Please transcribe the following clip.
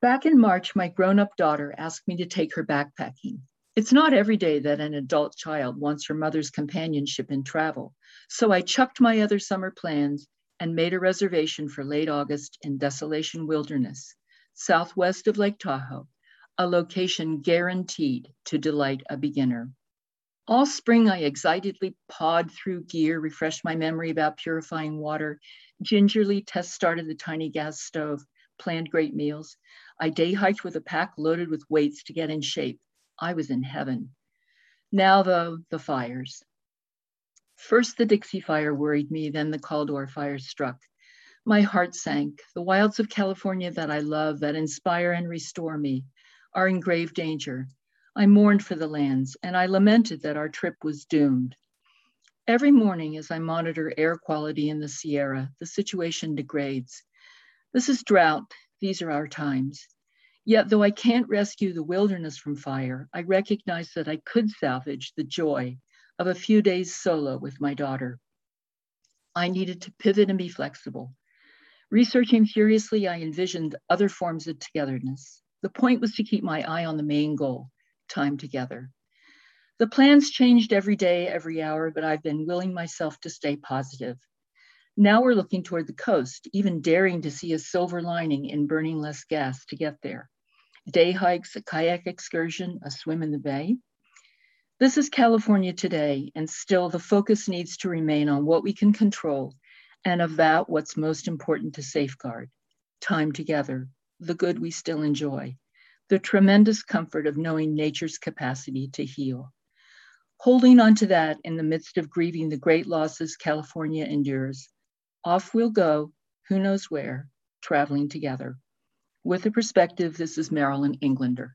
Back in March, my grown up daughter asked me to take her backpacking. It's not every day that an adult child wants her mother's companionship in travel, so I chucked my other summer plans and made a reservation for late August in Desolation Wilderness, southwest of Lake Tahoe, a location guaranteed to delight a beginner. All spring, I excitedly pawed through gear, refreshed my memory about purifying water, gingerly test started the tiny gas stove, planned great meals. I day hiked with a pack loaded with weights to get in shape. I was in heaven. Now, though, the fires. First, the Dixie Fire worried me, then the Caldor Fire struck. My heart sank. The wilds of California that I love, that inspire and restore me, are in grave danger. I mourned for the lands, and I lamented that our trip was doomed. Every morning, as I monitor air quality in the Sierra, the situation degrades. This is drought. These are our times. Yet, though I can't rescue the wilderness from fire, I recognize that I could salvage the joy of a few days solo with my daughter. I needed to pivot and be flexible. Researching furiously, I envisioned other forms of togetherness. The point was to keep my eye on the main goal time together. The plans changed every day, every hour, but I've been willing myself to stay positive. Now we're looking toward the coast, even daring to see a silver lining in burning less gas to get there day hikes, a kayak excursion, a swim in the bay. This is California today, and still the focus needs to remain on what we can control and of that, what's most important to safeguard time together, the good we still enjoy, the tremendous comfort of knowing nature's capacity to heal. Holding on to that in the midst of grieving the great losses California endures, off we'll go, who knows where, traveling together. With a perspective, this is Marilyn Englander.